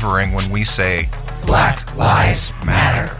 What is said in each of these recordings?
unwavering when we say, Black Lives Matter.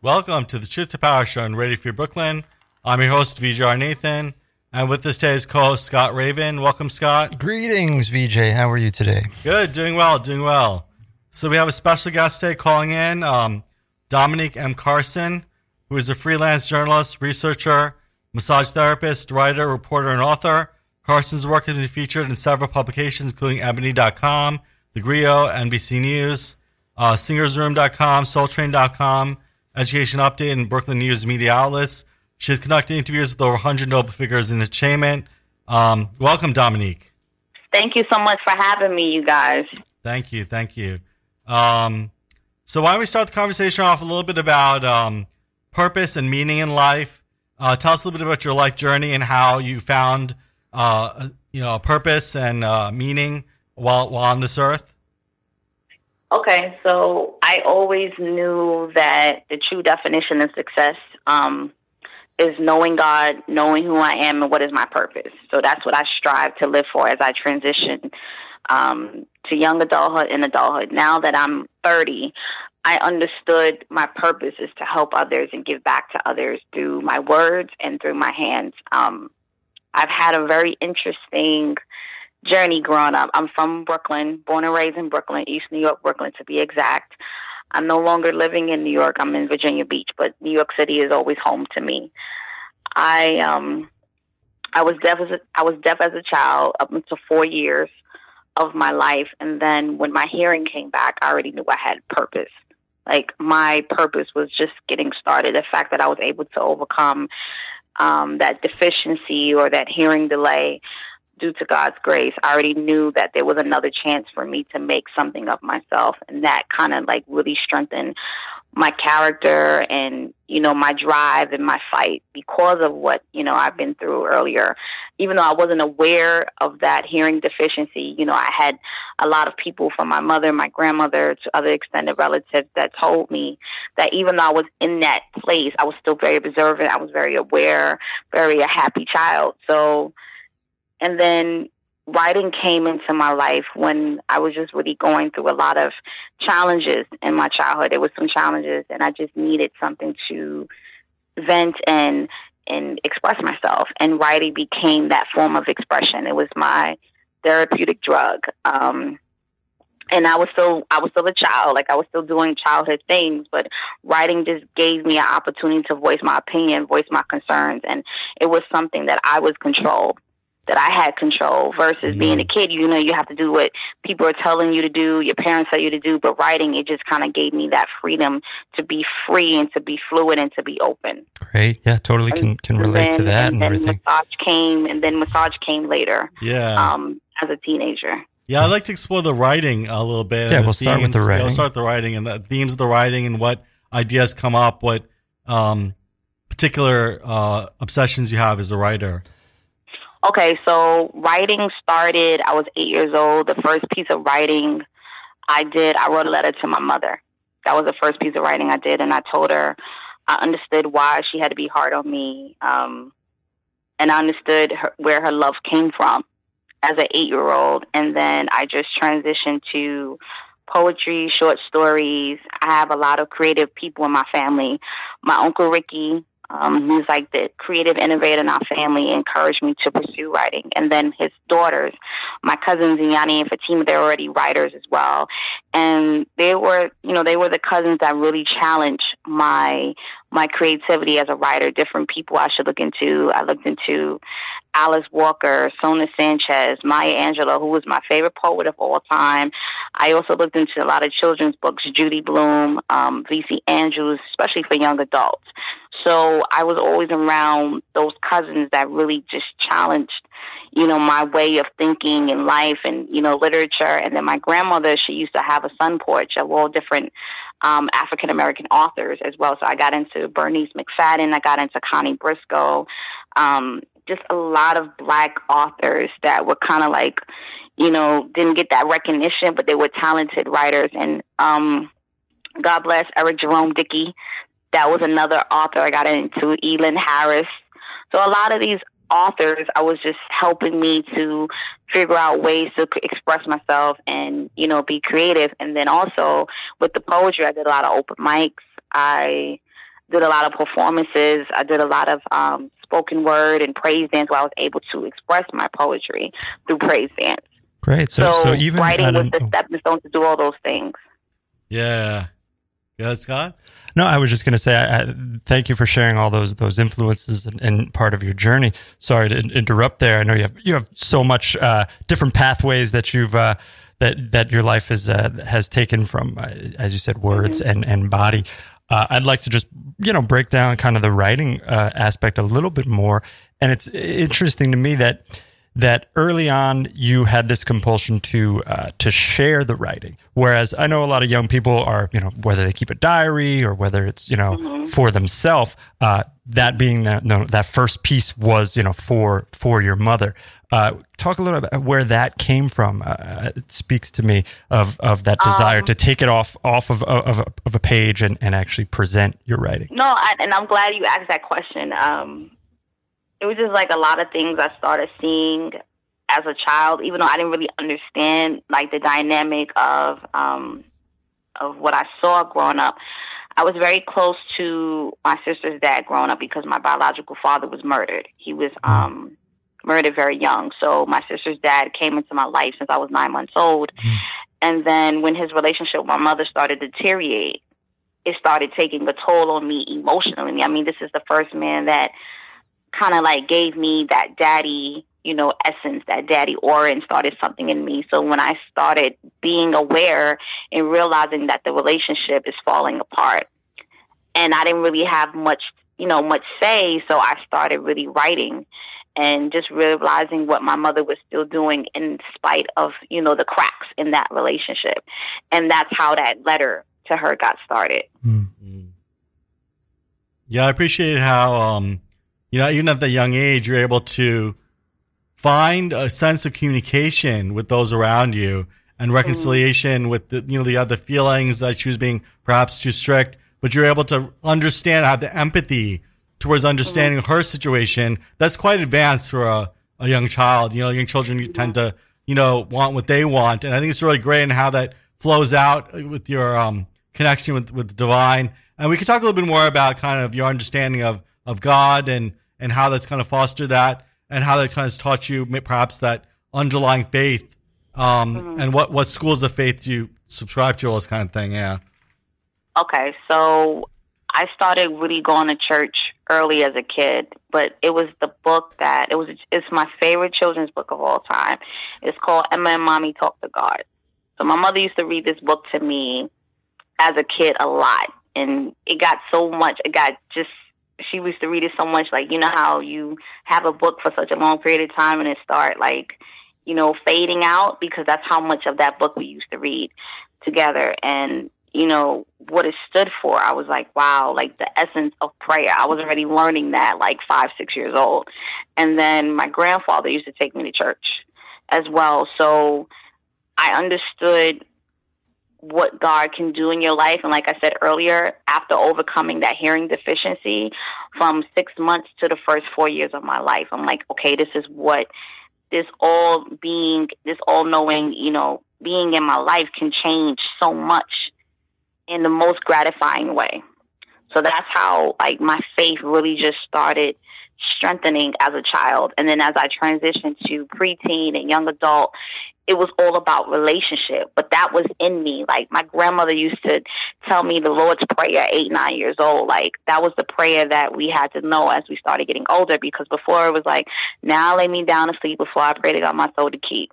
Welcome to the Truth to Power Show on Radio Free Brooklyn. I'm your host, VJR Nathan, and with us today is co-host Scott Raven. Welcome, Scott. Greetings, VJ. How are you today? Good, doing well, doing well. So we have a special guest today calling in, um, Dominique M. Carson, who is a freelance journalist, researcher, massage therapist, writer, reporter, and author. Carson's work has been featured in several publications, including Ebony.com, The Grio, NBC News, uh, SingersRoom.com, SoulTrain.com, Education Update, and Brooklyn News media outlets. She has conducted interviews with over 100 notable figures in entertainment. Um, welcome, Dominique. Thank you so much for having me, you guys. Thank you, thank you. Um, so why don't we start the conversation off a little bit about um, purpose and meaning in life? Uh, tell us a little bit about your life journey and how you found, uh, you know, purpose and uh, meaning while while on this earth. Okay, so I always knew that the true definition of success um, is knowing God, knowing who I am, and what is my purpose. So that's what I strive to live for as I transition um, to young adulthood and adulthood. Now that I'm 30, I understood my purpose is to help others and give back to others through my words and through my hands. Um, I've had a very interesting journey growing up. I'm from Brooklyn, born and raised in Brooklyn, East New York, Brooklyn to be exact. I'm no longer living in New York. I'm in Virginia Beach, but New York City is always home to me. I um I was deaf as a, I was deaf as a child up until 4 years of my life and then when my hearing came back, I already knew I had purpose. Like my purpose was just getting started. The fact that I was able to overcome um, that deficiency or that hearing delay due to God's grace, I already knew that there was another chance for me to make something of myself. And that kind of like really strengthened my character and, you know, my drive and my fight because of what, you know, I've been through earlier. Even though I wasn't aware of that hearing deficiency, you know, I had a lot of people from my mother, my grandmother, to other extended relatives that told me that even though I was in that place, I was still very observant. I was very aware, very a happy child. So, and then writing came into my life when I was just really going through a lot of challenges in my childhood. There was some challenges and I just needed something to vent and and express myself. And writing became that form of expression. It was my therapeutic drug. Um, and I was still I was still a child, like I was still doing childhood things, but writing just gave me an opportunity to voice my opinion, voice my concerns, and it was something that I was controlled that I had control versus mm-hmm. being a kid. You know, you have to do what people are telling you to do, your parents tell you to do. But writing, it just kind of gave me that freedom to be free and to be fluid and to be open. Great, yeah, totally can can relate then, to that and, and, then everything. massage came, and then massage came later. Yeah. Um, as a teenager. Yeah, I'd like to explore the writing a little bit. Yeah, the we'll start with the themes. Yeah, writing. we'll start with the writing and the themes of the writing and what ideas come up, what um, particular uh, obsessions you have as a writer. Okay, so writing started, I was eight years old. The first piece of writing I did, I wrote a letter to my mother. That was the first piece of writing I did, and I told her I understood why she had to be hard on me, um, and I understood her, where her love came from as an eight year old. And then I just transitioned to poetry, short stories. I have a lot of creative people in my family. My uncle Ricky, um, who's like the creative innovator in our family, encouraged me to pursue writing. And then his daughters, my cousins Yanni and Fatima, they're already writers as well. And they were, you know, they were the cousins that really challenged my my creativity as a writer. Different people I should look into. I looked into Alice Walker, Sonia Sanchez, Maya Angelou, who was my favorite poet of all time. I also looked into a lot of children's books, Judy Blume, um, V.C. Andrews, especially for young adults. So I was always around those cousins that really just challenged, you know, my way of thinking and life and, you know, literature. And then my grandmother, she used to have a sun porch of all different um, African American authors as well. So I got into Bernice McFadden, I got into Connie Briscoe, um, just a lot of black authors that were kind of like, you know, didn't get that recognition, but they were talented writers. And um, God bless Eric Jerome Dickey. That was another author I got into, Elin Harris. So a lot of these authors, I was just helping me to figure out ways to express myself and, you know, be creative. And then also with the poetry, I did a lot of open mics. I did a lot of performances. I did a lot of um, spoken word and praise dance where I was able to express my poetry through praise dance. Great. So, so, so even writing was the stepping stone to do all those things. Yeah. Yeah, Scott? No, I was just going to say, I, I, thank you for sharing all those those influences and, and, part of your journey. Sorry to interrupt there. I know you have you have so much uh, different pathways that you've uh, that that your life is uh, has taken from, uh, as you said, words mm-hmm. and and body. Uh, I'd like to just you know break down kind of the writing uh, aspect a little bit more, and it's interesting to me that that early on you had this compulsion to uh, to share the writing, whereas I know a lot of young people are you know whether they keep a diary or whether it's you know mm-hmm. for themselves. Uh, that being that no, that first piece was you know for for your mother. Uh, talk a little about where that came from. Uh, it speaks to me of of that desire um, to take it off off of of, of a page and, and actually present your writing. No, I, and I'm glad you asked that question. Um, it was just like a lot of things I started seeing as a child, even though I didn't really understand like the dynamic of um, of what I saw growing up. I was very close to my sister's dad growing up because my biological father was murdered. He was um, murdered very young. So my sister's dad came into my life since I was nine months old. Mm. And then when his relationship with my mother started to deteriorate, it started taking a toll on me emotionally. I mean, this is the first man that kind of like gave me that daddy, you know, essence, that daddy aura and started something in me. So when I started being aware and realizing that the relationship is falling apart and I didn't really have much, you know, much say, so I started really writing and just realizing what my mother was still doing in spite of, you know, the cracks in that relationship. And that's how that letter to her got started. Mm-hmm. Yeah, I appreciate how um you know, even at the young age, you're able to find a sense of communication with those around you and reconciliation mm. with the, you know, the other feelings that she was being perhaps too strict, but you're able to understand, have the empathy towards understanding mm. her situation. That's quite advanced for a, a young child. You know, young children mm-hmm. tend to, you know, want what they want. And I think it's really great and how that flows out with your, um, connection with, with the divine. And we could talk a little bit more about kind of your understanding of, of God and, and how that's kind of fostered that and how that kind of taught you perhaps that underlying faith um, mm-hmm. and what, what schools of faith do you subscribe to all this kind of thing yeah. Okay so i started really going to church early as a kid but it was the book that it was it's my favorite children's book of all time. It's called emma and mommy talk to god. So my mother used to read this book to me as a kid a lot and it got so much it got just she used to read it so much like you know how you have a book for such a long period of time and it start like you know fading out? Because that's how much of that book we used to read together. And you know what it stood for i was like wow like the essence of prayer. I was already learning that like five six years old. And then my grandfather used to take me to church as well. So i understood what God can do in your life. And like I said earlier, after overcoming that hearing deficiency from six months to the first four years of my life, I'm like, okay, this is what this all being, this all knowing, you know, being in my life can change so much in the most gratifying way. So that's how like my faith really just started strengthening as a child. And then as I transitioned to preteen and young adult, it was all about relationship, but that was in me. Like my grandmother used to tell me the Lord's Prayer eight, nine years old. Like that was the prayer that we had to know as we started getting older because before it was like, now lay me down to sleep before I pray to God my soul to keep.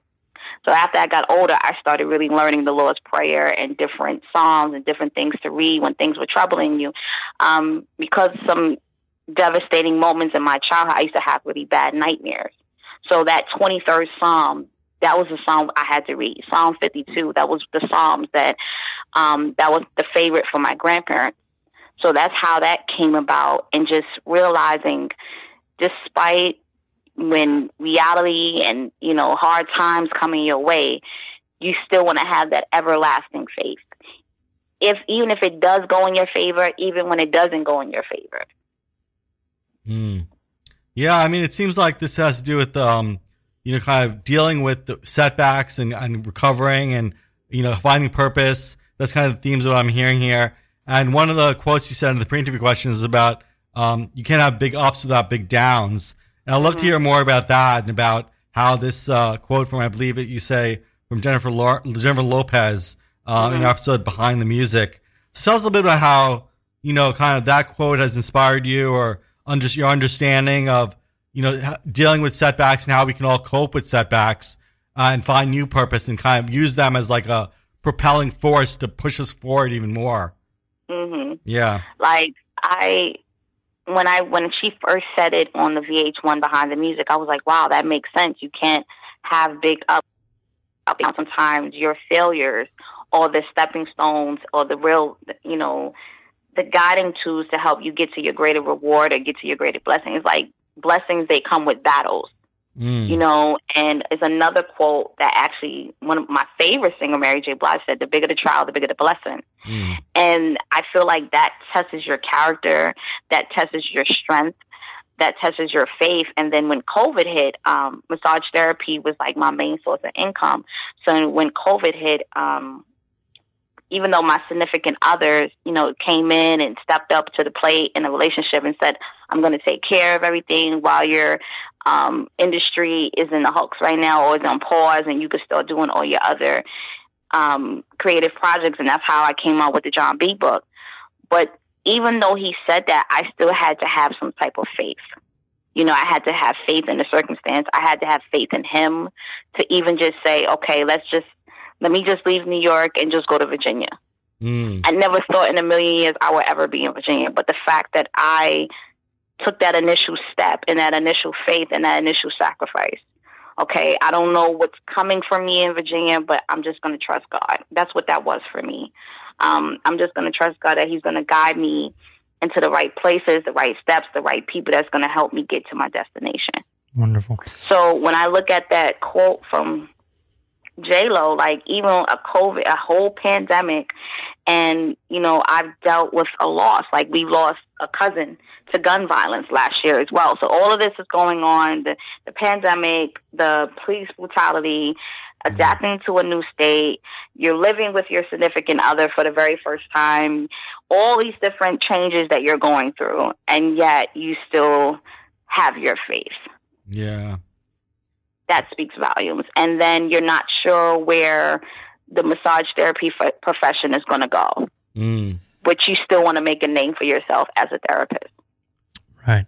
So after I got older, I started really learning the Lord's Prayer and different psalms and different things to read when things were troubling you. Um, because some devastating moments in my childhood, I used to have really bad nightmares. So that 23rd Psalm that was the psalm I had to read. Psalm 52. That was the psalms that um, that was the favorite for my grandparents. So that's how that came about, and just realizing, despite when reality and you know hard times coming your way, you still want to have that everlasting faith. If even if it does go in your favor, even when it doesn't go in your favor. Mm. Yeah, I mean, it seems like this has to do with um, you know, kind of dealing with the setbacks and, and recovering and you know finding purpose. That's kind of the themes of what I'm hearing here. And one of the quotes you said in the pre-interview questions is about um, you can't have big ups without big downs. And I'd love mm-hmm. to hear more about that and about how this uh, quote from I believe it you say from Jennifer Jennifer Lopez uh, mm-hmm. in the episode Behind the Music. So tell us a little bit about how you know kind of that quote has inspired you or under, your understanding of you know dealing with setbacks and how we can all cope with setbacks uh, and find new purpose and kind of use them as like a propelling force to push us forward even more. Mm-hmm. Yeah, like I when I when she first said it on the VH1 behind the music, I was like, wow, that makes sense. You can't have big up. Sometimes your failures or the stepping stones or the real, you know, the guiding tools to help you get to your greater reward or get to your greater blessing blessings. Like blessings, they come with battles. Mm. You know, and it's another quote that actually one of my favorite singer, Mary J. Blige, said, "The bigger the trial, the bigger the blessing." Mm. And I feel like that tests your character, that tests your strength, that tests your faith. And then when COVID hit, um, massage therapy was like my main source of income. So when COVID hit, um, even though my significant others, you know, came in and stepped up to the plate in a relationship and said, I'm going to take care of everything while your um, industry is in the hulks right now or is on pause and you can start doing all your other um, creative projects. And that's how I came out with the Jon B book. But even though he said that, I still had to have some type of faith. You know, I had to have faith in the circumstance. I had to have faith in him to even just say, okay, let's just let me just leave New York and just go to Virginia. Mm. I never thought in a million years I would ever be in Virginia, but the fact that I took that initial step and that initial faith and that initial sacrifice. Okay, I don't know what's coming for me in Virginia, but I'm just going to trust God. That's what that was for me. Um, I'm just going to trust God that He's going to guide me into the right places, the right steps, the right people that's going to help me get to my destination. Wonderful. So when I look at that quote from J Lo, like even a COVID, a whole pandemic, and you know I've dealt with a loss. Like we lost a cousin to gun violence last year as well. So all of this is going on: the the pandemic, the police brutality, adapting to a new state. You're living with your significant other for the very first time. All these different changes that you're going through, and yet you still have your faith. Yeah that speaks volumes. And then you're not sure where the massage therapy f- profession is going to go, mm. but you still want to make a name for yourself as a therapist. Right.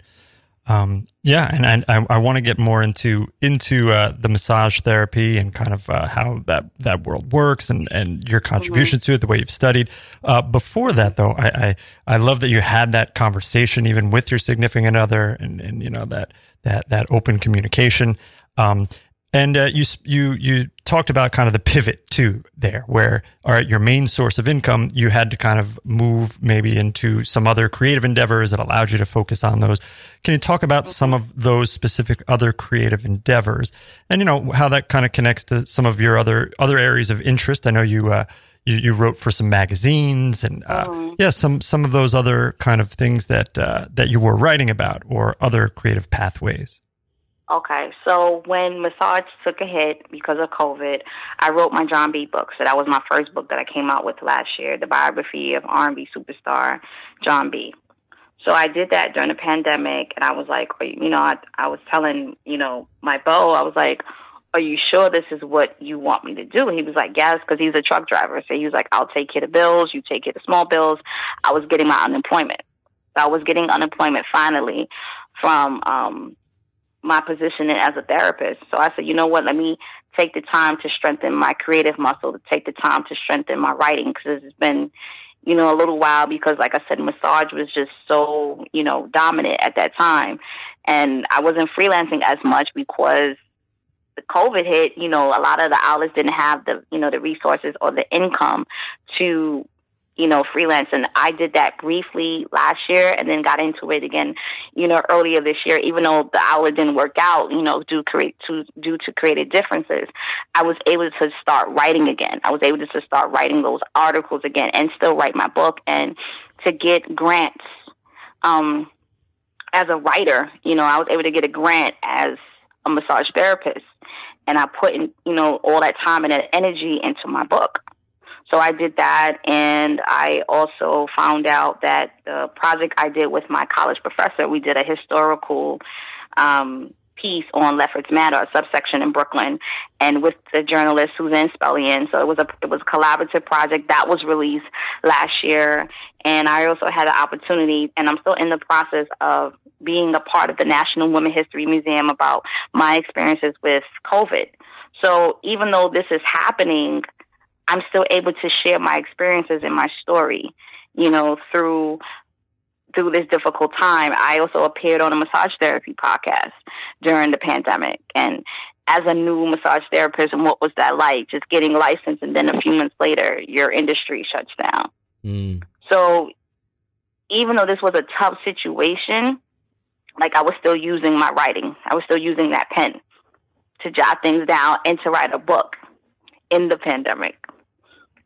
Um, yeah, and I, I want to get more into into uh, the massage therapy and kind of uh, how that, that world works and, and your contribution mm-hmm. to it, the way you've studied. Uh, before that, though, I, I, I love that you had that conversation even with your significant other and, and you know that that that open communication. Um, and uh, you you you talked about kind of the pivot too there, where all right, your main source of income, you had to kind of move maybe into some other creative endeavors that allowed you to focus on those. Can you talk about some of those specific other creative endeavors, and you know how that kind of connects to some of your other other areas of interest? I know you. Uh, you, you wrote for some magazines and uh, mm. yeah, some some of those other kind of things that uh, that you were writing about or other creative pathways. Okay, so when massage took a hit because of COVID, I wrote my Jon B book. So that was my first book that I came out with last year, the biography of R&B superstar Jon B. So I did that during the pandemic, and I was like, you know, I, I was telling, you know, my beau, I was like, are you sure this is what you want me to do? And he was like, yes, because he's a truck driver. So he was like, I'll take care of bills, you take care of small bills. I was getting my unemployment. I was getting unemployment finally from um my position as a therapist. So I said, you know what, let me take the time to strengthen my creative muscle, to take the time to strengthen my writing because it's been, you know, a little while because, like I said, massage was just so, you know, dominant at that time. And I wasn't freelancing as much because the COVID hit, you know, a lot of the outlets didn't have the, you know, the resources or the income to you know, freelance. And I did that briefly last year and then got into it again, you know, earlier this year, even though the hour didn't work out, you know, due, create, to, due to creative differences, I was able to start writing again. I was able to start writing those articles again and still write my book and to get grants. Um, as a writer, you know, I was able to get a grant as a massage therapist, and I put in, you know, all that time and that energy into my book. So I did that, and I also found out that the project I did with my college professor, we did a historical um, piece on Lefferts Manor, a subsection in Brooklyn, and with the journalist Suzanne Spellen. So it was a it was a collaborative project that was released last year, and I also had an opportunity, and I'm still in the process of being a part of the National Women History Museum about my experiences with COVID. So even though this is happening, I'm still able to share my experiences and my story, you know, through through this difficult time. I also appeared on a massage therapy podcast during the pandemic. And as a new massage therapist, and what was that like? Just getting licensed, and then a few months later, your industry shuts down. Mm. So, even though this was a tough situation, like I was still using my writing, I was still using that pen to jot things down and to write a book in the pandemic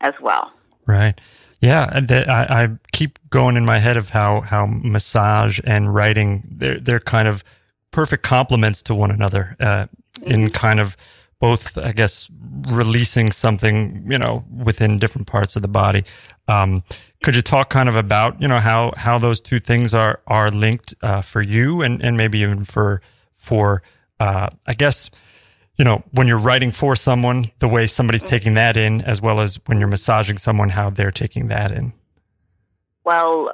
as well. Right. Yeah, I, I keep going in my head of how how massage and writing they're they're kind of perfect complements to one another uh, in mm-hmm. kind of both, I guess, releasing something you know within different parts of the body. Um, could you talk kind of about you know how how those two things are are linked uh, for you and and maybe even for for uh, I guess you know, when you're writing for someone, the way somebody's taking that in, as well as when you're massaging someone, how they're taking that in? Well,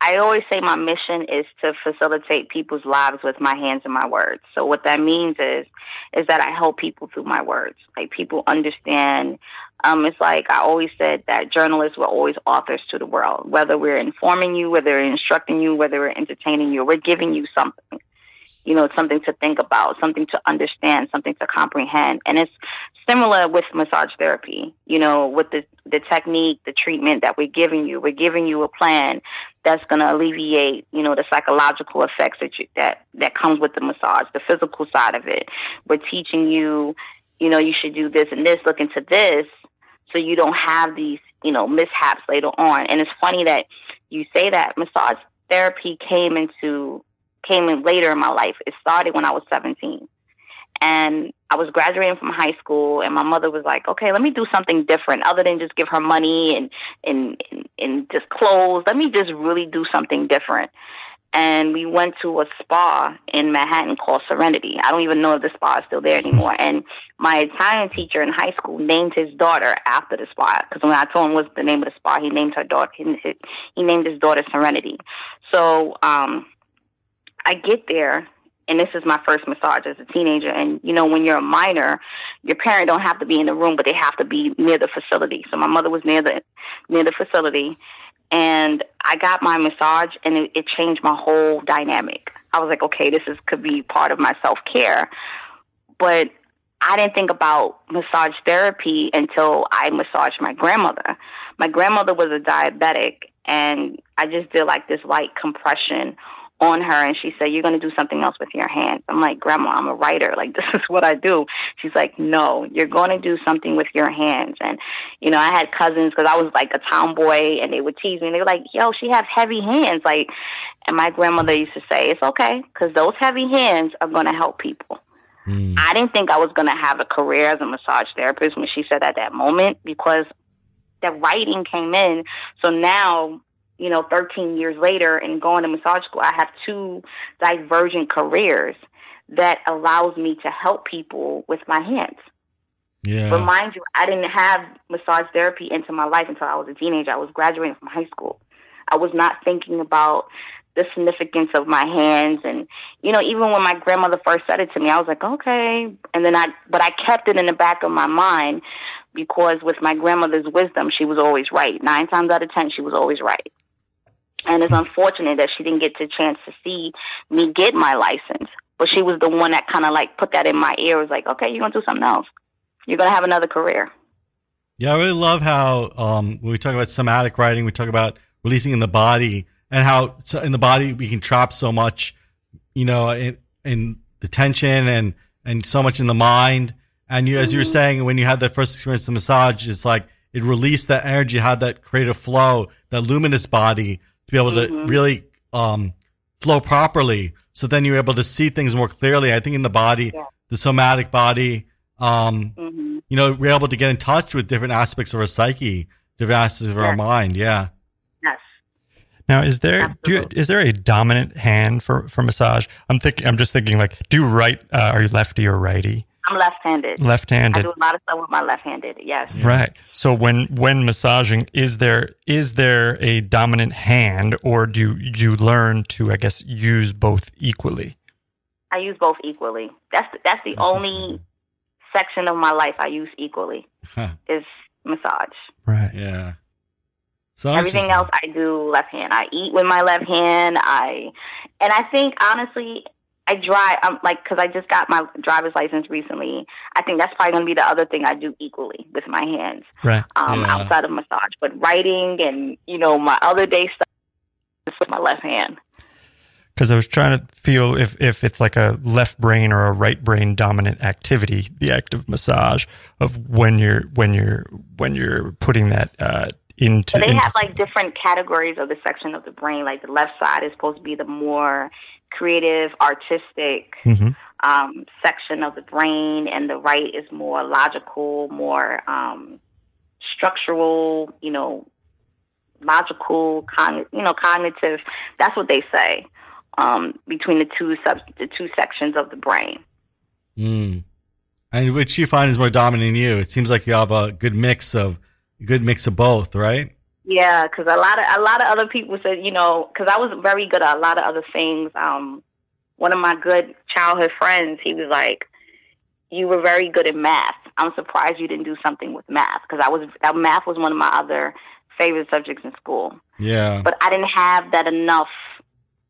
I always say my mission is to facilitate people's lives with my hands and my words. So what that means is, is that I help people through my words. Like people understand. Um, it's like I always said that journalists were always authors to the world. Whether we're informing you, whether we're instructing you, whether we're entertaining you, we're giving you something you know, something to think about, something to understand, something to comprehend. And it's similar with massage therapy, you know, with the, the technique, the treatment that we're giving you. We're giving you a plan that's going to alleviate, you know, the psychological effects that, you, that, that comes with the massage, the physical side of it. We're teaching you, you know, you should do this and this, look into this, so you don't have these, you know, mishaps later on. And it's funny that you say that massage therapy came into came in later in my life. It started when I was 17. And I was graduating from high school, and my mother was like, "Okay, let me do something different, other than just give her money and and and, and just clothes. Let me just really do something different." And we went to a spa in Manhattan called Serenity. I don't even know if the spa is still there anymore. And my Italian teacher in high school named his daughter after the spa because when I told him what's the name of the spa, he named her daughter. He, he named his daughter Serenity. So um, I get there and this is my first massage as a teenager and you know when you're a minor your parent don't have to be in the room but they have to be near the facility. So my mother was near the near the facility and i got my massage and it, it changed my whole dynamic. I was like okay this is could be part of my self care but i didn't think about massage therapy until i massaged my grandmother. My grandmother was a diabetic and i just did like this light compression on her and she said, You're going to do something else with your hands. I'm like, Grandma, I'm a writer. Like, this is what I do. She's like, No, you're going to do something with your hands. And, you know, I had cousins because I was like a tomboy and they would tease me. They were like, Yo, she has heavy hands. Like, and my grandmother used to say, It's okay because those heavy hands are going to help people. Mm. I didn't think I was going to have a career as a massage therapist when she said at that moment because the writing came in. So now you know, 13 years later and going to massage school, I have two divergent careers that allows me to help people with my hands. Yeah. But mind you, I didn't have massage therapy into my life until I was a teenager. I was graduating from high school. I was not thinking about the significance of my hands and you know even when my grandmother first said it to me i was like okay and then i but i kept it in the back of my mind because with my grandmother's wisdom she was always right nine times out of ten she was always right and it's unfortunate that she didn't get the chance to see me get my license. But she was the one that kind of like put that in my ear. It was like, okay, you're going to do something else. You're going to have another career. Yeah, I really love how um, when we talk about somatic writing, we talk about releasing in the body and how in the body we can trap so much, you know, in, in the tension and, and so much in the mind. And you, as you were mm-hmm. saying, when you had that first experience of massage, it's like it released that energy, had that creative flow, that luminous body to be able to mm-hmm. really um, flow properly. So then you're able to see things more clearly. I think in the body, Yeah. the somatic body, um, hmm you know, we're able to get in touch with different aspects of our psyche, different aspects of our mind. Yeah. Yes. Now, is there do you, is there a dominant hand for for massage? I'm thinking. I'm just thinking like, do you right? Uh, are you lefty or righty? I'm left-handed. Left-handed. I do a lot of stuff with my left-handed. Yes. Right. So when when massaging, is there is there a dominant hand, or do you, do you learn to, I guess, use both equally? I use both equally. That's that's the only section of my life I use equally Huh. is massage. Right. Yeah. So Everything interesting. else I do left hand. I eat with my left hand. I and I think honestly, I drive. I'm like because I just got my driver's license recently. I think that's probably going to be the other thing I do equally with my hands Right. um, Yeah. outside of massage. But writing and you know my other day stuff is with my left hand. Because I was trying to feel if if it's like a left brain or a right brain dominant activity, the act of massage of when you're when you're when you're putting that uh, into. So they into- have like different categories of the section of the brain. Like the left side is supposed to be the more creative, artistic Mhm. um, section of the brain, and the right is more logical, more um, structural. You know, logical, con- you know, cognitive. That's what they say um, between the two sub the two sections of the brain. Mm. And which you find is more dominant in you? It seems like you have a good mix of good mix of both, right? Yeah, because a lot of a lot of other people said, you know, because I was very good at a lot of other things. Um, one of my good childhood friends, he was like, "You were very good at math. I'm surprised you didn't do something with math because I was uh, math was one of my other favorite subjects in school, Yeah. but I didn't have that enough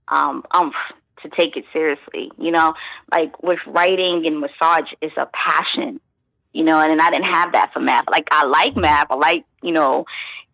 um, umph to take it seriously. You know, like with writing and massage, it's a passion. You know, and, and I didn't have that for math. Like I like math. I like you know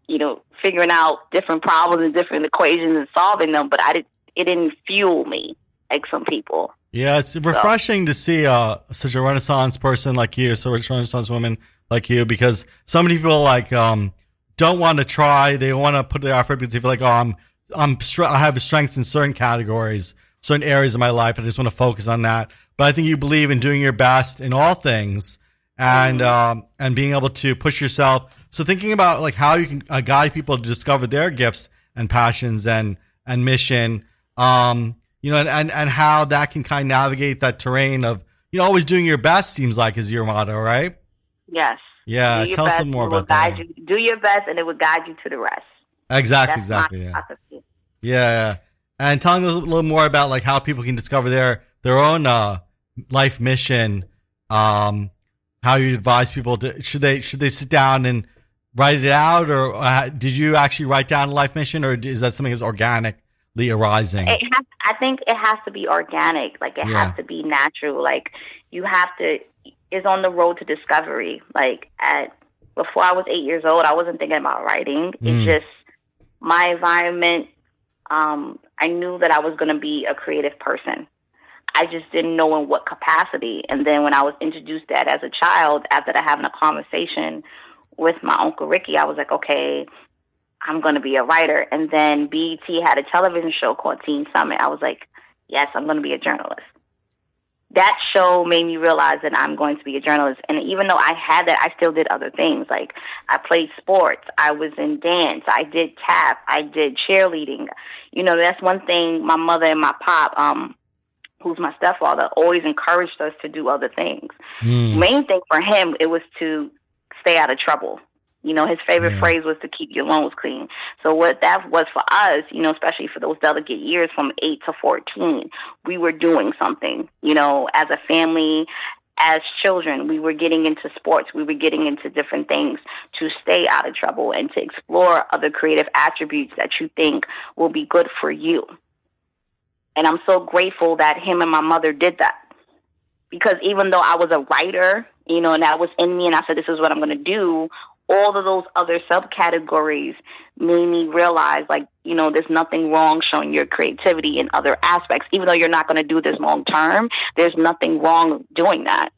you know, figuring out different problems and different equations and solving them, but I didn't it didn't fuel me like some people. Yeah, it's refreshing to see uh, such a Renaissance person like you, so a Renaissance woman like you, because so many people like um, don't want to try. They want to put their effort because they feel like, oh, I'm, I'm, I have strengths in certain categories, certain areas of my life. I just want to focus on that. But I think you believe in doing your best in all things and um, and being able to push yourself. So thinking about like how you can uh, guide people to discover their gifts and passions and and mission, um, you know, and, and and how that can kind of navigate that terrain of you know always doing your best seems like is your motto, right? Yes. Yeah, tell us best, some more about that. You, do your best and it will guide you to the rest. Exactly, That's exactly. Yeah. Yeah, yeah. And tell me a little more about like how people can discover their their own uh, life mission. Um, how you advise people to should they should they sit down and write it out, or uh, did you actually write down a life mission, or is that something that's organically arising? It has, I think it has to be organic. Like it Yeah. has to be natural. Like you have to. Is on the road to discovery. Like at before I was eight years old, I wasn't thinking about writing. Mm. It's just my environment. Um, I knew that I was going to be a creative person. I just didn't know in what capacity. And then when I was introduced to that as a child, after having a conversation with my uncle Ricky, I was like, okay, I'm going to be a writer. And then BET had a television show called Teen Summit. I was like, yes, I'm going to be a journalist. That show made me realize that I'm going to be a journalist. And even though I had that, I still did other things. Like I played sports, I was in dance, I did tap, I did cheerleading. You know, that's one thing my mother and my pop, um, who's my stepfather, always encouraged us to do other things. Mm. Main thing for him, it was to stay out of trouble. You know, his favorite Yeah. phrase was to keep your lungs clean. So what that was for us, you know, especially for those delicate years from eight to fourteen, we were doing something. You know, as a family, as children, we were getting into sports. We were getting into different things to stay out of trouble and to explore other creative attributes that you think will be good for you. And I'm so grateful that him and my mother did that. Because even though I was a writer, you know, and that was in me, and I said, this is what I'm going to do, all of those other subcategories made me realize, like, you know, there's nothing wrong showing your creativity in other aspects. Even though you're not going to do this long term, there's nothing wrong doing that.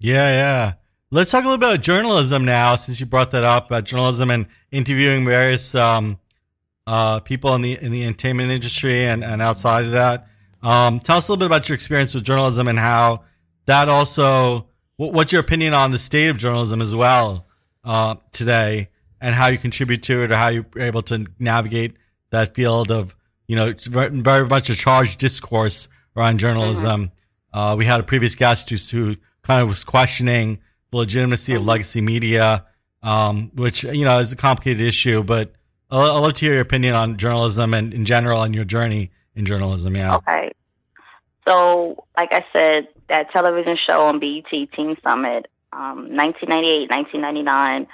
Yeah, yeah. Let's talk a little bit about journalism now, since you brought that up about journalism and interviewing various um, uh, people in the in the entertainment industry and, and outside of that. Um, tell us a little bit about your experience with journalism and how that also. What's your opinion on the state of journalism as well uh, today, and how you contribute to it, or how you're able to navigate that field of you know very much a charged discourse around journalism. Mm-hmm. Uh, we had a previous guest who, who kind of was questioning the legitimacy of mm-hmm. legacy media, um, which you know is a complicated issue. But I'll love to hear your opinion on journalism and in general and your journey in journalism. Yeah. Okay. So, like I said, that television show on BET Teen Summit, um, 1998, 1999.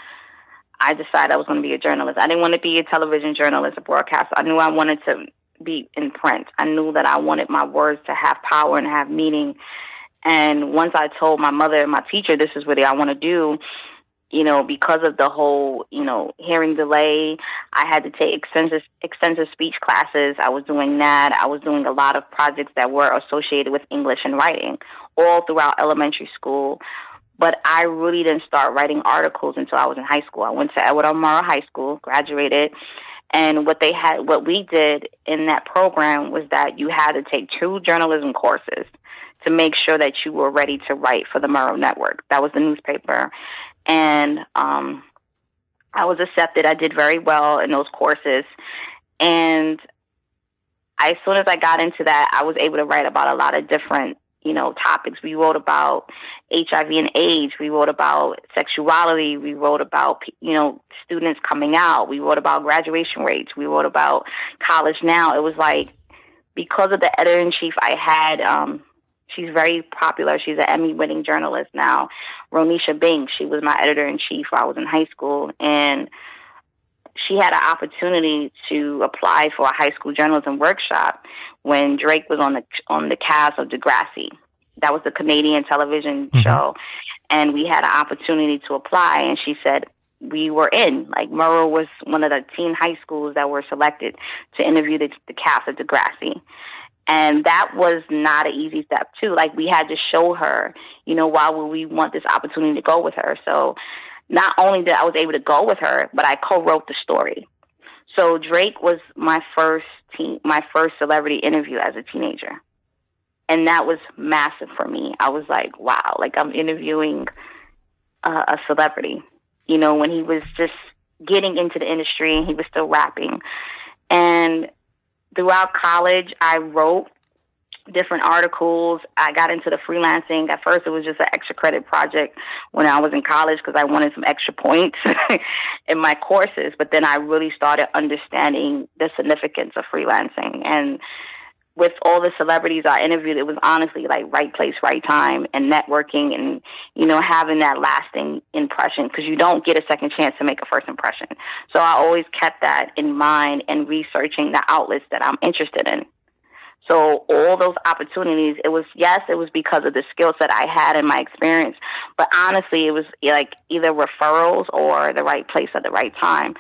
I decided I was going to be a journalist. I didn't want to be a television journalist, a broadcaster. I knew I wanted to be in print. I knew that I wanted my words to have power and have meaning. And once I told my mother and my teacher this is what I want to do, you know, because of the whole, you know, hearing delay, I had to take extensive extensive speech classes. I was doing that. I was doing a lot of projects that were associated with English and writing all throughout elementary school. But I really didn't start writing articles until I was in high school. I went to Edward R. High School, graduated, and what they had, what we did in that program was that you had to take two journalism courses to make sure that you were ready to write for the Murrow Network. That was the newspaper. And um, I was accepted. I did very well in those courses. And as soon as I got into that, I was able to write about a lot of different, you know, topics. We wrote about HIV and AIDS. We wrote about sexuality. We wrote about, you know, students coming out. We wrote about graduation rates. We wrote about college now. It was like, because of the editor in chief I had, um, She's very popular. She's an Emmy winning journalist now. Ronisha Bing, she was my editor in chief while I was in high school. And she had an opportunity to apply for a high school journalism workshop when Drake was on the on the cast of Degrassi. That was the Canadian television mm-hmm. show, and we had an opportunity to apply. And she said we were in. Like Murrow was one of the teen high schools that were selected to interview the, the cast of Degrassi. And that was not an easy step too. Like we had to show her, you know, why would we want this opportunity to go with her? So not only did I was able to go with her, but I co-wrote the story. So Drake was my first teen, my first celebrity interview as a teenager. And that was massive for me. I was like, wow, like I'm interviewing uh, a celebrity. You know, when he was just getting into the industry and he was still rapping. And throughout college, I wrote different articles. I got into the freelancing. At first, it was just an extra credit project when I was in college because I wanted some extra points in my courses. But then I really started understanding the significance of freelancing and with all the celebrities I interviewed, it was honestly like right place, right time, and networking, and you know having that lasting impression because you don't get a second chance to make a first impression. So I always kept that in mind and researching the outlets that I'm interested in. So all those opportunities, it was yes, it was because of the skill set I had and my experience, but honestly, it was like either referrals or the right place at the right time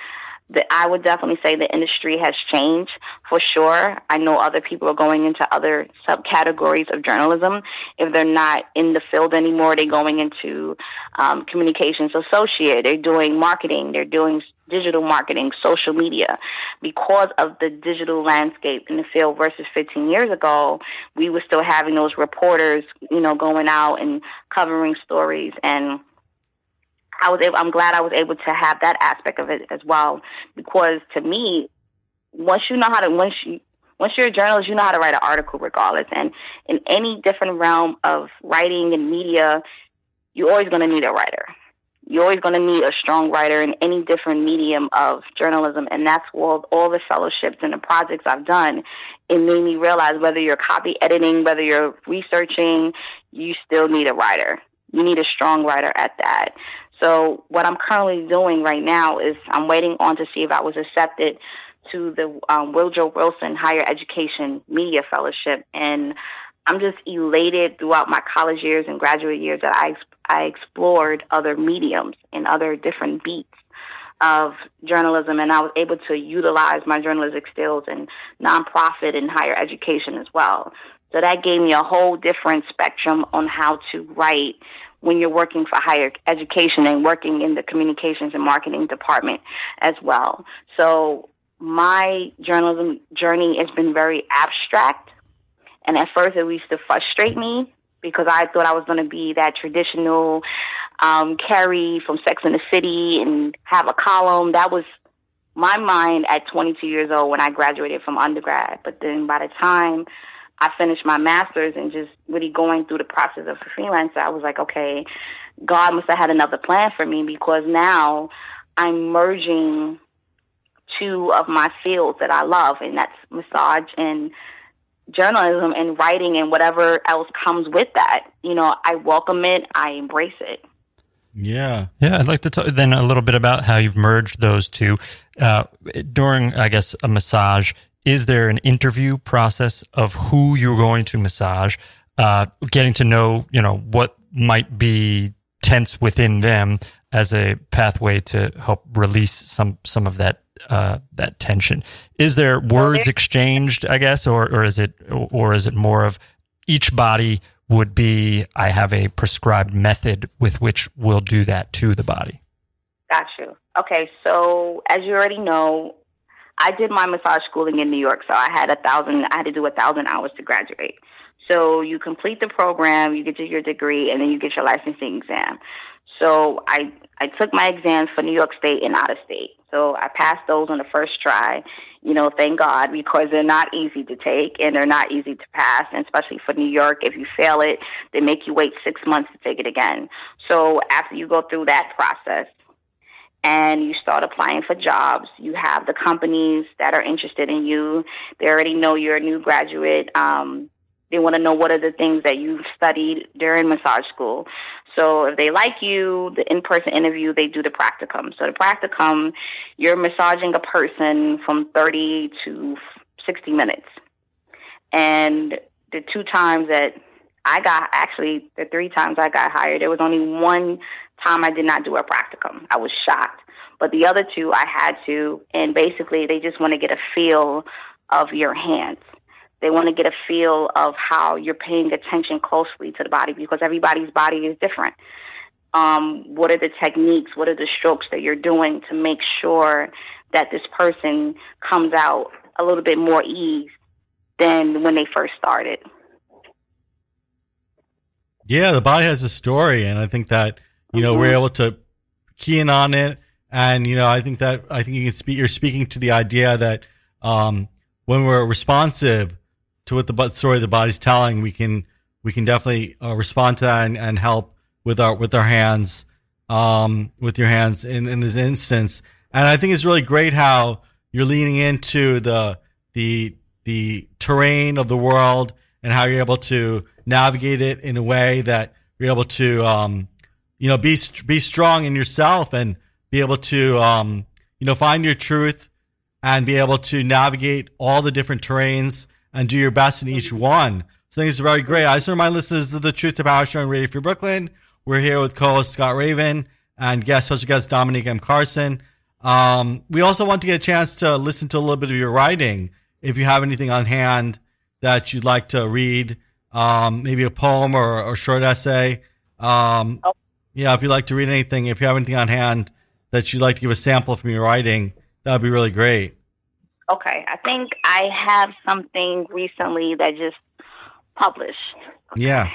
that I would definitely say the industry has changed for sure. I know other people are going into other subcategories of journalism. If they're not in the field anymore, they're going into um, communications associate. They're doing marketing. They're doing digital marketing, social media. Because of the digital landscape in the field versus 15 years ago, we were still having those reporters, you know, going out and covering stories and I was able, I'm glad I was able to have that aspect of it as well because to me, once you know how to once you once you're a journalist, you know how to write an article regardless. And in any different realm of writing and media, you're always going to need a writer. You're always going to need a strong writer in any different medium of journalism. And that's all, all the fellowships and the projects I've done. It made me realize whether you're copy editing, whether you're researching, you still need a writer. You need a strong writer at that. So what I'm currently doing right now is I'm waiting on to see if I was accepted to the um, Woodrow Wilson Higher Education Media Fellowship, and I'm just elated throughout my college years and graduate years that I I explored other mediums and other different beats of journalism, and I was able to utilize my journalistic skills in nonprofit and higher education as well. So that gave me a whole different spectrum on how to write when you're working for higher education and working in the communications and marketing department as well. So my journalism journey has been very abstract. And at first, it used to frustrate me because I thought I was going to be that traditional um, Carrie from Sex and the City and have a column. That was my mind at 22 years old when I graduated from undergrad. But then by the time I finished my master's and just really going through the process of a freelancer, I was like, okay, God must have had another plan for me because now I'm merging two of my fields that I love, and that's massage and journalism and writing and whatever else comes with that. You know, I welcome it, I embrace it. Yeah. Yeah, I'd like to talk then a little bit about how you've merged those two. Uh, during, I guess, a massage, is there an interview process of who you're going to massage, uh, getting to know, you know, what might be tense within them as a pathway to help release some some of that uh, that tension. Is there words exchanged, I guess, or or is it or is it more of each body would be I have a prescribed method with which we'll do that to the body. Got you. Okay, so as you already know, I did my massage schooling in New York, so I had a thousand. I had to do a thousand hours to graduate. So you complete the program, you get your degree, and then you get your licensing exam. So I I took my exams for New York State and out of state. So I passed those on the first try. You know, thank God because they're not easy to take and they're not easy to pass. And especially for New York, if you fail it, they make you wait six months to take it again. So after you go through that process, and you start applying for jobs. You have the companies that are interested in you. They already know you're a new graduate. Um, they want to know what are the things that you've studied during massage school. So if they like you, the in-person interview, they do the practicum. So the practicum, you're massaging a person from 30 to 60 minutes. And the two times that I got, actually, the three times I got hired, there was only one time I did not do a practicum. I was shocked. But the other two I had to, and basically they just want to get a feel of your hands. They want to get a feel of how you're paying attention closely to the body because everybody's body is different. Um, what are the techniques? What are the strokes that you're doing to make sure that this person comes out a little bit more ease than when they first started? Yeah, the body has a story, and I think that you know mm-hmm. we're able to key in on it, and you know I think that I think you can speak. You're speaking to the idea that um, when we're responsive to what the story the body's telling, we can we can definitely uh, respond to that and, and, help with our with our hands, um, with your hands in, in this instance. And I think it's really great how you're leaning into the the the terrain of the world and how you're able to navigate it in a way that you're able to um, you know be be strong in yourself and be able to um, you know find your truth and be able to navigate all the different terrains and do your best in each one. So I think it's very great. I just remind listeners of the Truth to Power Show on Radio Free Brooklyn. We're here with co-host Scott Raven and guest special guest Dominique M. Carson. Um, we also want to get a chance to listen to a little bit of your writing. If you have anything on hand that you'd like to read, um, maybe a poem or, or short essay. Um, oh. Yeah, if you'd like to read anything, if you have anything on hand that you'd like to give a sample from your writing, that would be really great. Okay, I think I have something recently that just published. Okay. Yeah.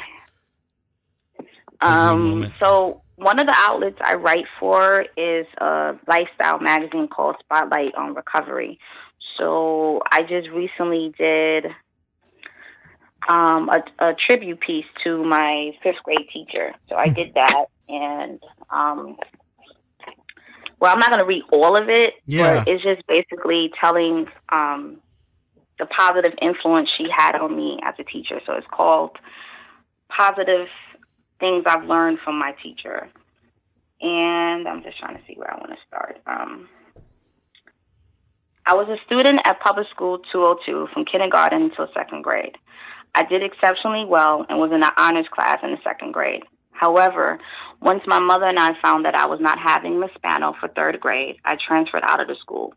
Um. So one of the outlets I write for is a lifestyle magazine called Spotlight on Recovery. So I just recently did um, a, a, tribute piece to my fifth grade teacher. So I did that, and um, well, I'm not going to read all of it, yeah. but it's just basically telling um, the positive influence she had on me as a teacher. So it's called Positive Things I've Learned from My Teacher. And I'm just trying to see where I want to start. Um, I was a student at public school 202 from kindergarten until second grade. I did exceptionally well and was in the honors class in the second grade. However, once my mother and I found that I was not having Miss Spano for third grade, I transferred out of the school.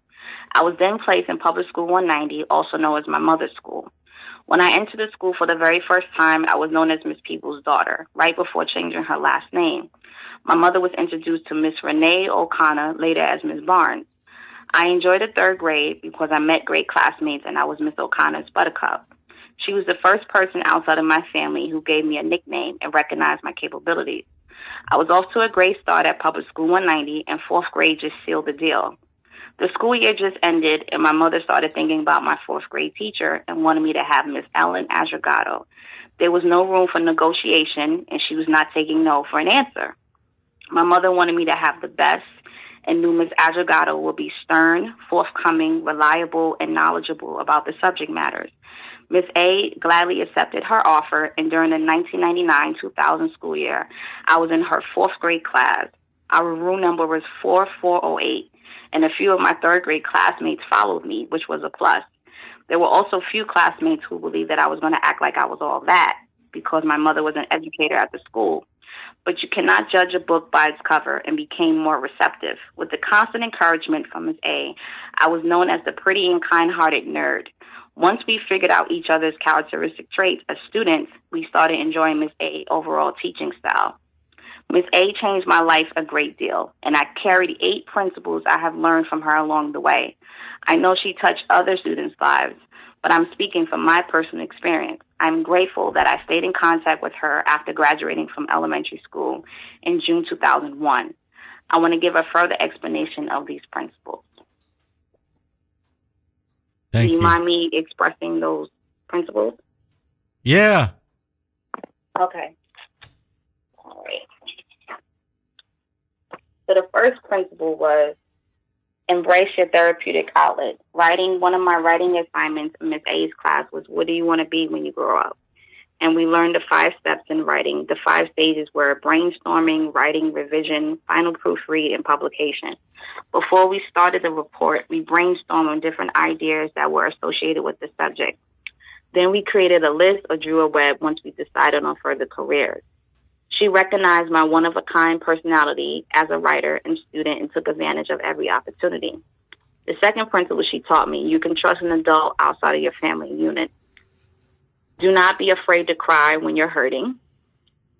I was then placed in Public School 190, also known as my mother's school. When I entered the school for the very first time, I was known as Miss Peoples' daughter, right before changing her last name. My mother was introduced to Miss Renee O'Connor, later as Miss Barnes. I enjoyed the third grade because I met great classmates and I was Miss O'Connor's buttercup. She was the first person outside of my family who gave me a nickname and recognized my capabilities. I was off to a great start at Public School 190, and fourth grade just sealed the deal. The school year just ended, and my mother started thinking about my fourth grade teacher and wanted me to have Miss Ellen Adragato. There was no room for negotiation, and she was not taking no for an answer. My mother wanted me to have the best, and knew Ms. Adragato would be stern, forthcoming, reliable, and knowledgeable about the subject matters. Ms. A gladly accepted her offer, and during the 1999-2000 school year, I was in her fourth grade class. Our room number was 4408, and a few of my third grade classmates followed me, which was a plus. There were also few classmates who believed that I was going to act like I was all that because my mother was an educator at the school. But you cannot judge a book by its cover and became more receptive. With the constant encouragement from Ms. A, I was known as the pretty and kind hearted nerd. Once we figured out each other's characteristic traits as students, we started enjoying Ms. A overall teaching style. Ms. A changed my life a great deal, and I carried eight principles I have learned from her along the way. I know she touched other students' lives, but I'm speaking from my personal experience. I'm grateful that I stayed in contact with her after graduating from elementary school in June 2001. I want to give a further explanation of these principles. Thank Do you, you. mind me expressing those principles? Yeah. Okay. All right. So the first principle was embrace your therapeutic outlet. Writing one of my writing assignments in Ms. A's class was what do you want to be when you grow up? And we learned the five steps in writing. The five stages were brainstorming, writing, revision, final proofread, and publication. Before we started the report, we brainstormed on different ideas that were associated with the subject. Then we created a list or drew a web once we decided on further careers. She recognized my one of a kind personality as a writer and student and took advantage of every opportunity. The second principle she taught me you can trust an adult outside of your family unit. Do not be afraid to cry when you're hurting.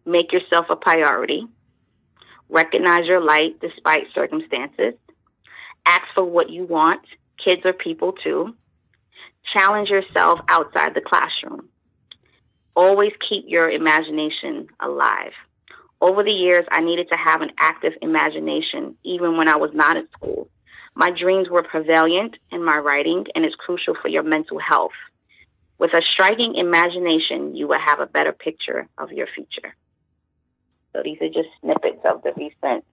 Make yourself a priority. Recognize your light despite circumstances. Ask for what you want. Kids are people too. Challenge yourself outside the classroom. Always keep your imagination alive. Over the years, I needed to have an active imagination, even when I was not at school. My dreams were prevalent in my writing, and it's crucial for your mental health. With a striking imagination, you will have a better picture of your future. So these are just snippets of the recent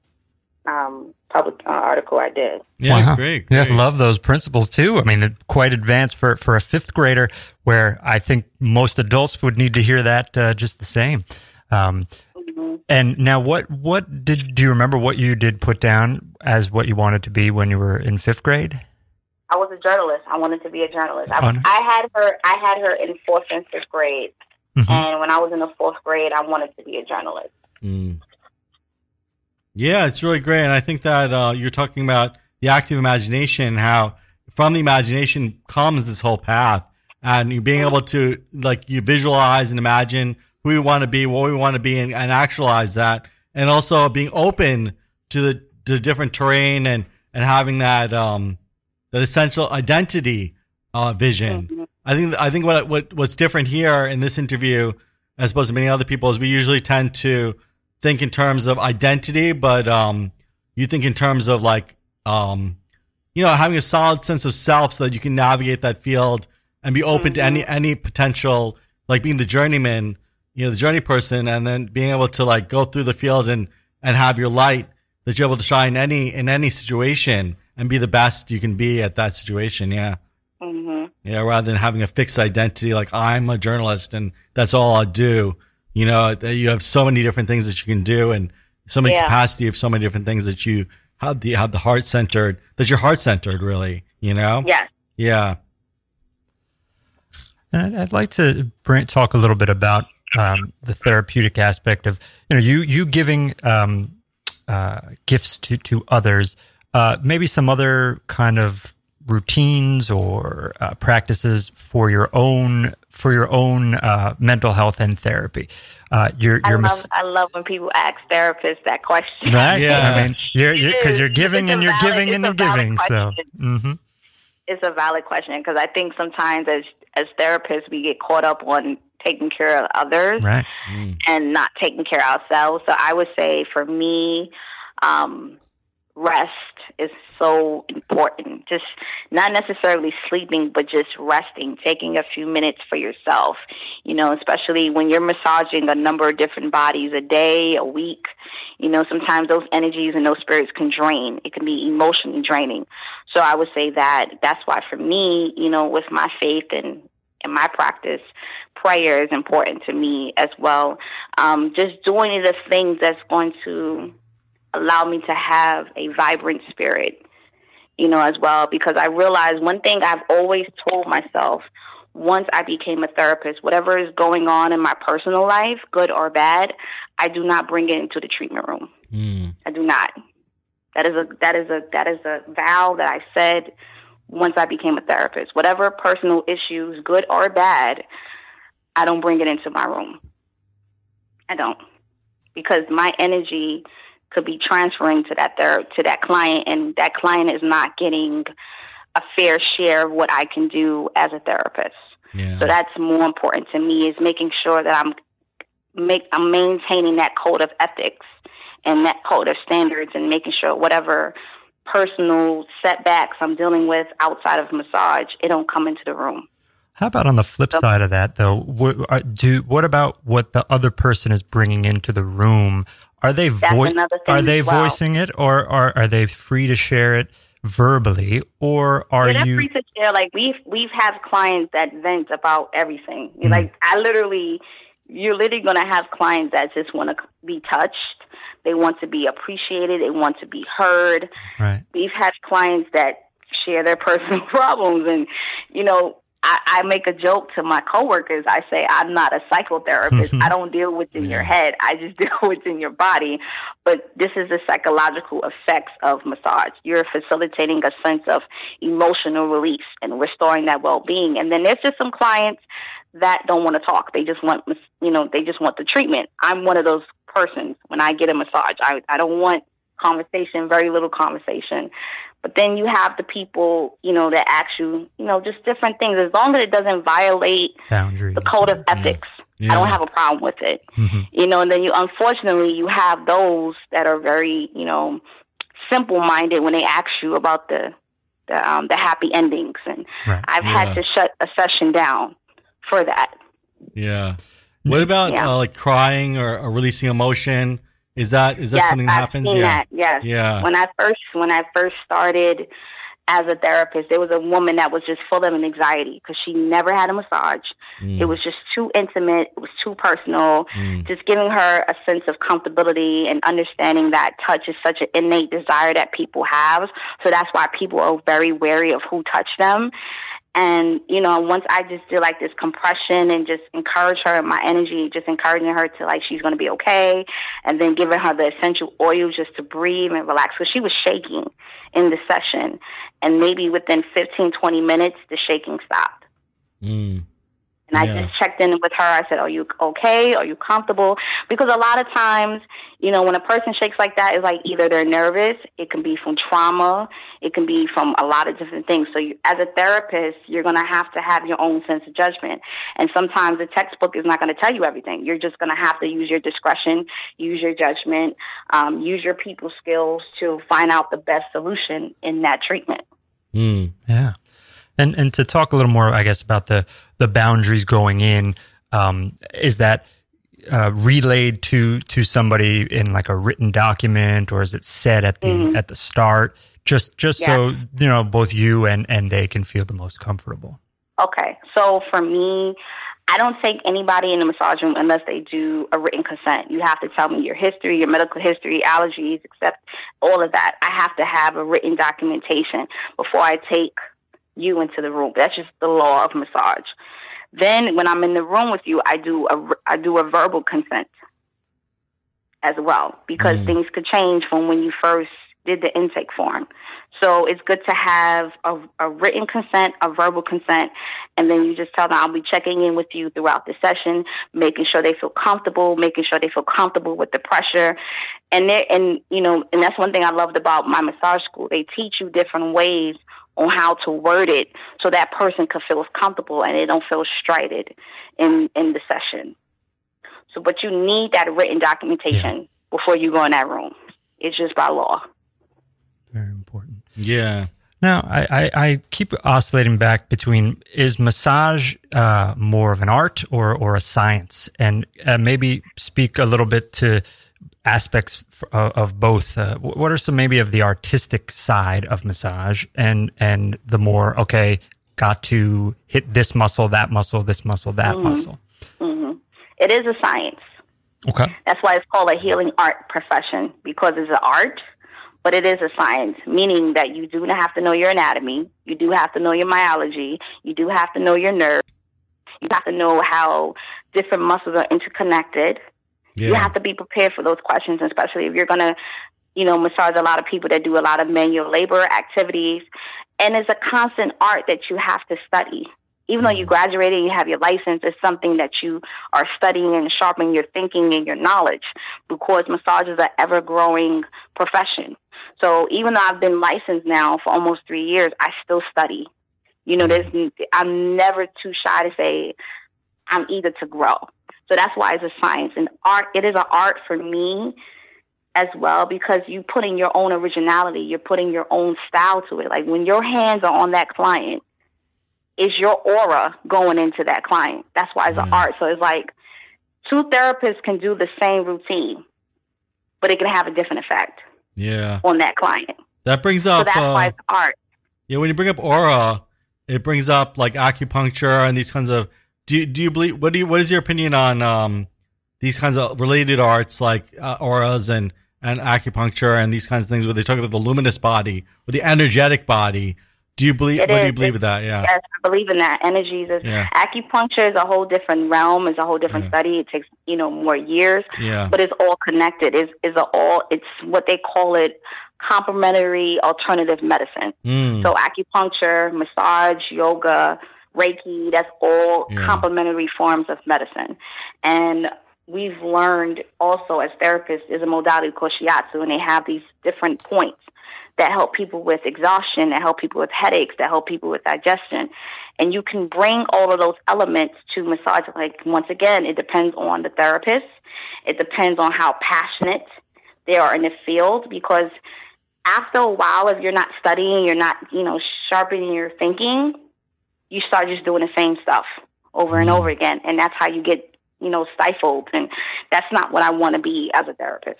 um, public uh, article I did. Yeah, Wow. great, Yeah, love those principles too. I mean, quite advanced for for a fifth grader, where I think most adults would need to hear that uh, just the same. Um, Mhm. and now, what what did do you remember what you did put down as what you wanted to be when you were in fifth grade? I was a journalist. I wanted to be a journalist. I. I had her. I had her in fourth and fifth grade, Mhm. and when I was in the fourth grade, I wanted to be a journalist. Mm. Yeah, it's really great. And I think that uh, you're talking about the active imagination, how from the imagination comes this whole path. And you being able to, like, you visualize and imagine who we want to be, what we want to be, and, and actualize that. And also being open to the to different terrain and, and having that, um, that essential identity uh, vision. I think I think what what what's different here in this interview, as opposed to many other people, is we usually tend to think in terms of identity, but um, you think in terms of like um, you know having a solid sense of self so that you can navigate that field and be open to any any potential like being the journeyman, you know, the journey person, and then being able to like go through the field and and have your light that you're able to shine any in any situation and be the best you can be at that situation. Yeah. hmm Yeah, rather than having a fixed identity like I'm a journalist and that's all I do. You know, that you have so many different things that you can do and so many Yeah. capacity of so many different things that you have the have the heart centered that you're heart centered really, you know? Yes. Yeah. And I'd, I'd like to bring, talk a little bit about um, the therapeutic aspect of you know you you giving um, uh, gifts to to others. Uh, maybe some other kind of routines or uh, practices for your own for your own uh, mental health and therapy? Uh, you're, I you're love, mis- I love when people ask therapists that question. right. Yeah. I mean, you're It because is. you're giving and you're valid- giving and you're a valid giving. So, question. hmm It's a valid question because I think sometimes as as therapists we get caught up on taking care of others right. and not taking care of ourselves. So I would say for me, um, rest is so important. Just not necessarily sleeping, but just resting, taking a few minutes for yourself. You know, especially when you're massaging a number of different bodies a day, a week. You know, sometimes those energies and those spirits can drain. It can be emotionally draining. So I would say that that's why for me, you know, with my faith and in my practice, prayer is important to me as well. Um, just doing the things that's going to allow me to have a vibrant spirit, you know, as well. Because I realize one thing I've always told myself once I became a therapist, whatever is going on in my personal life, good or bad, I do not bring it into the treatment room. Mm. I do not. That is a that is a that is a vow that I said once I became a therapist. Whatever personal issues, good or bad, I don't bring it into my room. I don't. Because my energy could be transferring to that ther- to that client and that client is not getting a fair share of what I can do as a therapist. Yeah. So that's more important to me is making sure that I'm make I'm maintaining that code of ethics and that code of standards and making sure whatever personal setbacks I'm dealing with outside of massage, it don't come into the room. How about on the flip So- side of that, though? What, do what about what the other person is bringing into the room? Are they vo- are they well. voicing it, or are are they free to share it verbally, or are yeah, you? free to share. Like we've we've had clients that vent about everything. Mhm. Like I literally, you're literally gonna have clients that just want to be touched. They want to be appreciated. They want to be heard. right. we've had clients that share their personal problems and you know I, I make a joke to my coworkers. I say I'm not a psychotherapist. I don't deal with in your head. I just deal with in your body. But this is the psychological effects of massage. You're facilitating a sense of emotional release and restoring that well-being. And then there's just some clients that don't want to talk. They just want, you know, they just want the treatment. I'm one of those persons. When I get a massage, I I don't want conversation, very little conversation. But then you have the people, you know, that ask you, you know, just different things. As long as it doesn't violate Boundaries. the code of ethics, Yeah. I don't have a problem with it. Mhm. You know, and then you, unfortunately, you have those that are very, you know, simple-minded when they ask you about the, the, um, the happy endings. And Right. I've Yeah. had to shut a session down for that. Yeah. What about Yeah. uh, like crying or, or releasing emotion? Is that is that yes, something that I've happens? Yeah. that. Yes. Yeah. When I first when I first started as a therapist, there was a woman that was just full of anxiety because she never had a massage. Mm, It was just too intimate. It was too personal. mm, Just giving her a sense of comfortability and understanding that touch is such an innate desire that people have. So that's why people are very wary of who touch them. And, you know, once I just did like this compression and just encourage her in my energy, just encouraging her to like she's going to be okay. And then giving her the essential oil just to breathe and relax. Because she was shaking in the session. And maybe within 15, 20 minutes, the shaking stopped. mm. And I Yeah. just checked in with her. I said, Are you okay? Are you comfortable? Because a lot of times, you know, when a person shakes like that, it's like either they're nervous, it can be from trauma, it can be from a lot of different things. So, you, as a therapist, you're going to have to have your own sense of judgment. And sometimes the textbook is not going to tell you everything. You're just going to have to use your discretion, use your judgment, um, use your people skills to find out the best solution in that treatment. Mm. Yeah. And and to talk a little more, I guess, about the the boundaries going in, um, is that uh, relayed to to somebody in like a written document, or is it said at the Mhm. at the start? Just just so you know, both you and and they can feel the most comfortable. Okay. So for me, I don't take anybody in the massage room unless they do a written consent. You have to tell me your history, your medical history, allergies, except all of that. I have to have a written documentation before I take you into the room. That's just the law of massage. Then when I'm in the room with you, I do a I do a verbal consent as well because Mm. things could change from when you first did the intake form. So it's good to have a, a, written consent, a verbal consent, and then you just tell them, I'll be checking in with you throughout the session, making sure they feel comfortable, making sure they feel comfortable with the pressure. And they and you know, and that's one thing I loved about my massage school. They teach you different ways on how to word it so that person can feel comfortable and they don't feel strided in in the session. So, but you need that written documentation yeah. before you go in that room. It's just by law. Very important. Yeah. Now, I, I, I, keep oscillating back between is massage uh, more of an art or, or a science? And uh, maybe speak a little bit to aspects of, of both. Uh, what are some maybe of the artistic side of massage and, and the more, okay, got to hit this muscle, that muscle, this muscle, that mm-hmm. muscle? Mm-hmm. It is a science. Okay. That's why it's called a healing art profession because it's an art, but it is a science, meaning that you do not have to know your anatomy, you do have to know your myology, you do have to know your nerves, you have to know how different muscles are interconnected. Yeah. You have to be prepared for those questions, especially if you're going to, you know, massage a lot of people that do a lot of manual labor activities. And it's a constant art that you have to study even though you mm-hmm. graduated and you have your license, it's something that you are studying and sharpening your thinking and your knowledge because massage is an ever growing profession. So even though I've been licensed now for almost three years, I still study. You know, there's, I'm never too shy to say I'm eager to grow. So that's why it's a science and art. It is an art for me as well because you put in your own originality. You're putting your own style to it. Like when your hands are on that client, is your aura going into that client. That's why it's mm. an art. So it's like two therapists can do the same routine, but it can have a different effect. Yeah. On that client. That brings up. So that's uh, why it's art. Yeah, when you bring up aura, it brings up like acupuncture and these kinds of. Do you, do you believe? What do you? What is your opinion on um, these kinds of related arts like uh, auras and and acupuncture and these kinds of things where they talk about the luminous body or the energetic body? Do you believe? It what is. do you believe in that? Yeah. Yes, I believe in that. Energies is yeah. acupuncture is a whole different realm. It's a whole different yeah. study. It takes you know more years. Yeah. But it's all connected. Is is all? It's what they call it complementary alternative medicine. Mm. So acupuncture, massage, yoga, Reiki. That's all yeah. complementary forms of medicine, and we've learned also as therapists is a modality called shiatsu, and they have these different points that help people with exhaustion, that help people with headaches, that help people with digestion. And you can bring all of those elements to massage. Like, once again, it depends on the therapist. It depends on how passionate they are in the field because after a while, if you're not studying, you're not, you know, sharpening your thinking, you start just doing the same stuff over and over again. And that's how you get, you know, stifled. And that's not what I want to be as a therapist.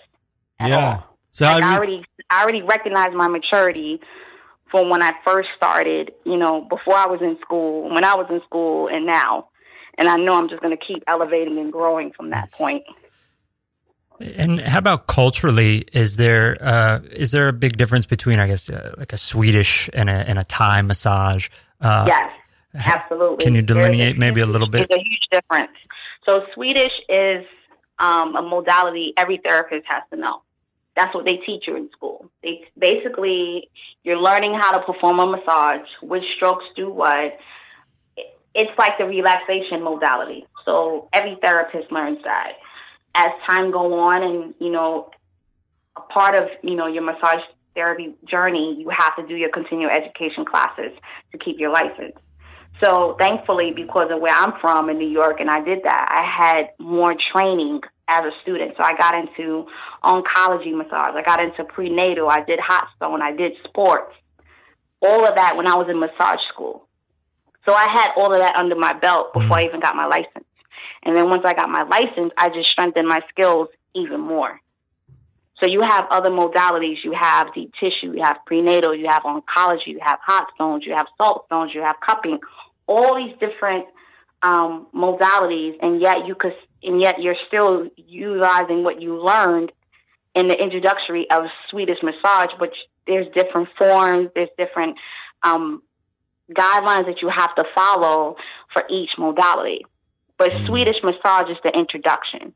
yeah. All. So like I already I already recognized my maturity from when I first started, you know, before I was in school, when I was in school and now. And I know I'm just going to keep elevating and growing from that point. And how about culturally? Is there uh, is there a big difference between, I guess, uh, like a Swedish and a and a Thai massage? Uh, yes, absolutely. Can you delineate a maybe a little bit? There's a huge difference. So Swedish is um, a modality every therapist has to know. That's what they teach you in school. They basically you're learning how to perform a massage, which strokes do what. It's like the relaxation modality. So every therapist learns that. As time go on, and you know, a part of you know your massage therapy journey, you have to do your continuing education classes to keep your license. So thankfully, because of where I'm from in New York, and I did that, I had more training as a student. So I got into oncology massage. I got into prenatal. I did hot stone. I did sports. All of that when I was in massage school. So I had all of that under my belt before I mm-hmm. even got my license. And then once I got my license, I just strengthened my skills even more. So you have other modalities. You have deep tissue, you have prenatal, you have oncology, you have hot stones, you have salt stones, you have cupping, all these different um, modalities, and yet you could and yet you're still utilizing what you learned in the introductory of Swedish massage, but there's different forms, there's different um, guidelines that you have to follow for each modality. But mm. Swedish massage is the introduction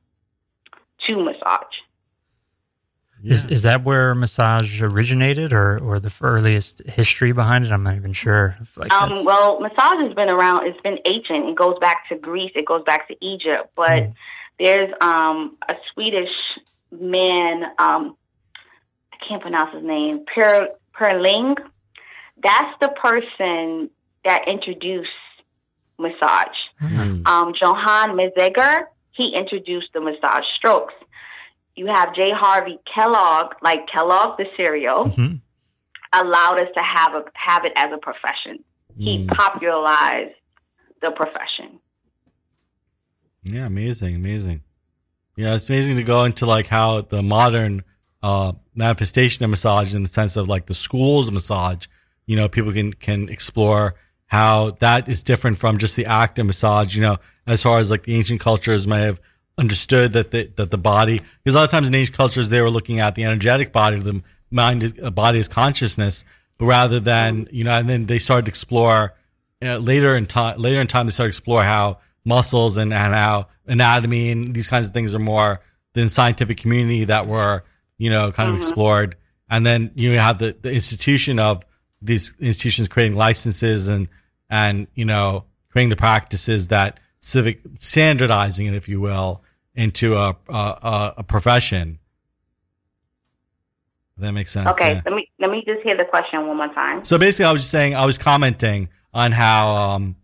to massage. Is, is that where massage originated or, or the earliest history behind it? I'm not even sure. Like um, well, massage has been around. It's been ancient. It goes back to Greece. It goes back to Egypt. But mm. there's um, a Swedish man. Um, I can't pronounce his name. Per Perling. That's the person that introduced massage. Mm. Um, Johann he introduced the massage strokes. You have J. Harvey Kellogg, like Kellogg the cereal, mm-hmm. allowed us to have a have it as a profession. Mm. He popularized the profession. Yeah, amazing, amazing. Yeah, it's amazing to go into like how the modern uh, manifestation of massage in the sense of like the schools of massage, you know, people can can explore how that is different from just the act of massage, you know, as far as like the ancient cultures may have understood that the, that the body, because a lot of times in ancient cultures, they were looking at the energetic body, the mind, is, uh, body as consciousness, but rather than, you know, and then they started to explore uh, later in time, later in time, they started to explore how muscles and, and how anatomy and these kinds of things are more than scientific community that were, you know, kind of mm-hmm. explored. And then you have the, the institution of these institutions creating licenses and, and, you know, creating the practices that civic standardizing it, if you will, into a, a, a profession. that makes sense. Okay, yeah. let me let me just hear the question one more time. So basically, I was just saying, I was commenting on how, um,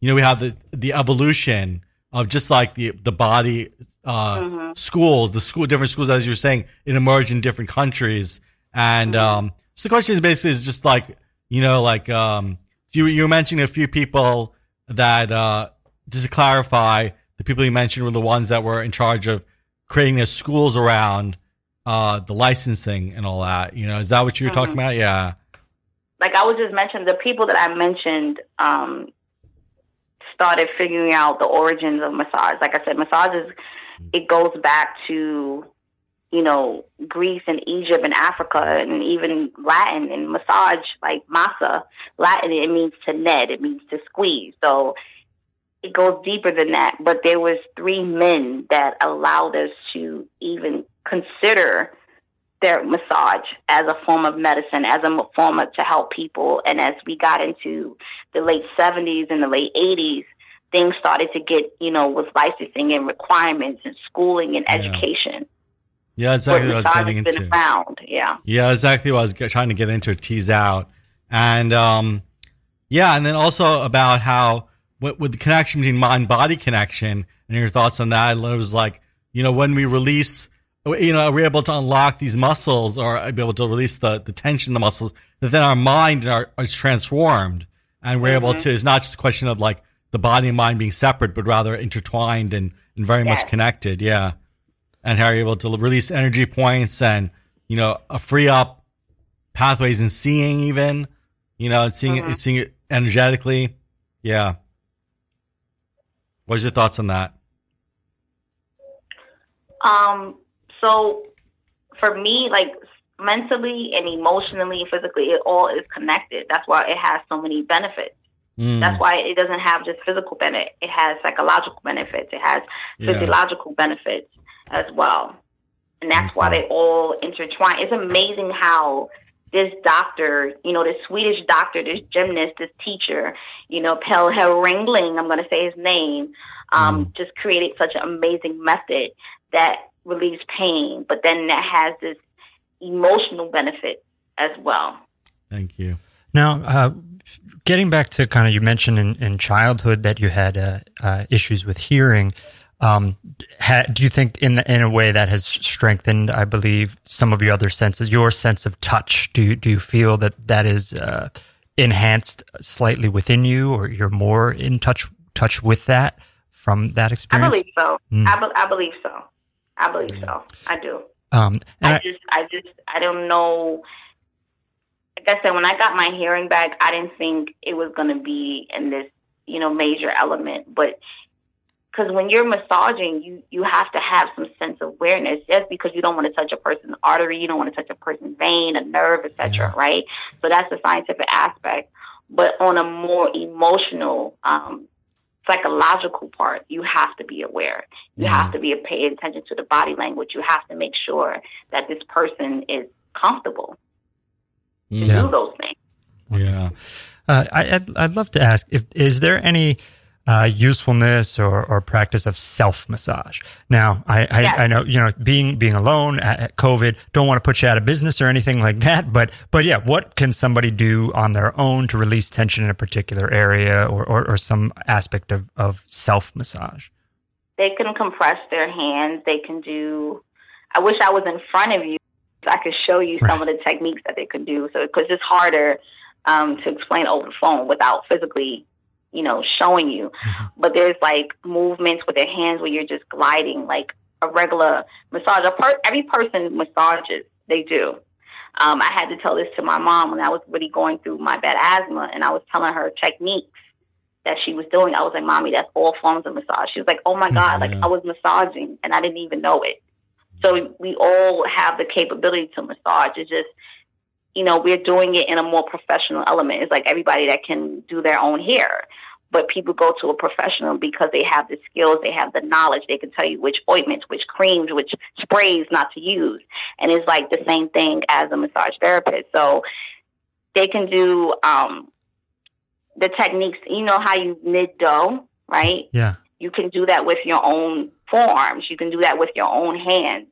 you know, we have the the evolution of just like the the body uh, mm-hmm. schools, the school different schools, as you're saying, it emerged in different countries, and mm-hmm. um, so the question is basically is just like you know, like um, you you were mentioning a few people that uh, just to clarify, the people you mentioned were the ones that were in charge of creating the schools around uh, the licensing and all that. You know, is that what you were mm-hmm. talking about? Yeah. Like I was just mentioning, the people that I mentioned um, started figuring out the origins of massage. Like I said, massage is it goes back to you know, Greece and Egypt and Africa and even Latin and massage, like masa. Latin, it means to net, it means to squeeze. So it goes deeper than that. But there was three men that allowed us to even consider their massage as a form of medicine, as a form of, to help people. And as we got into the late 70s and the late 80s, things started to get, you know, with licensing and requirements and schooling and yeah. education. Yeah, exactly what I was getting into. Found. Yeah. Yeah, exactly what I was trying to get into, tease out. And, um, yeah, and then also about how with, with the connection between mind body connection and your thoughts on that. It was like, you know, when we release, you know, are we're able to unlock these muscles or be able to release the, the tension in the muscles, that then our mind and our are, is transformed and we're mm-hmm. able to, it's not just a question of like the body and mind being separate, but rather intertwined and, and very yes. much connected. Yeah. And how you're able to release energy points and, you know, free up pathways and seeing even, you know, and seeing mm-hmm. it, seeing it energetically. Yeah. What's your thoughts on that? Um, so for me, like mentally and emotionally, physically, it all is connected. That's why it has so many benefits. Mm. That's why it doesn't have just physical benefit. It has psychological benefits. It has yeah. physiological benefits as well. And that's why they all intertwine. It's amazing how this doctor, you know, this Swedish doctor, this gymnast, this teacher, you know, Pelle Ringling, I'm going to say his name, um, mm. just created such an amazing method that relieves pain, but then that has this emotional benefit as well. Thank you. Now, uh, getting back to kind of you mentioned in, in childhood that you had uh, uh, issues with hearing. Um, ha, do you think in in a way that has strengthened, I believe, some of your other senses, your sense of touch? Do you, do you feel that that is uh, enhanced slightly within you, or you're more in touch touch with that from that experience? I believe so. Mm. I, be, I believe so. I believe so. I do. Um, I, I just, I just, I don't know. Like I said, when I got my hearing back, I didn't think it was going to be in this, you know, major element. But because when you're massaging, you you have to have some sense of awareness. Just because you don't want to touch a person's artery, you don't want to touch a person's vein, a nerve, etc. Yeah. Right? So that's the scientific aspect. But on a more emotional um, psychological part, you have to be aware. You have to be paying attention to the body language. You have to make sure that this person is comfortable to Yeah. do those things. Yeah. Uh, I, I'd, I'd love to ask if is there any uh, usefulness or, or practice of self massage? Now, I, I, Yes. I know you know being being alone at, at COVID, don't want to put you out of business or anything like that. But but yeah, what can somebody do on their own to release tension in a particular area or, or, or some aspect of, of self massage? They can compress their hands. They can do. I wish I was in front of you. So I could show you some of the techniques that they could do. So because it's harder um, to explain over the phone without physically, you know, showing you. But there's like movements with their hands where you're just gliding, like a regular massage. A per- every person massages. They do. Um, I had to tell this to my mom when I was really going through my bad asthma, and I was telling her techniques that she was doing. I was like, "Mommy, that's all forms of massage." She was like, "Oh my god!" Like I was massaging, and I didn't even know it. So we all have the capability to massage. It's just, you know, we're doing it in a more professional element. It's like everybody that can do their own hair. But people go to a professional because they have the skills, they have the knowledge, they can tell you which ointments, which creams, which sprays not to use. And it's like the same thing as a massage therapist. So they can do um, the techniques, you know, how you knit dough, right? Yeah. You can do that with your own forearms. You can do that with your own hands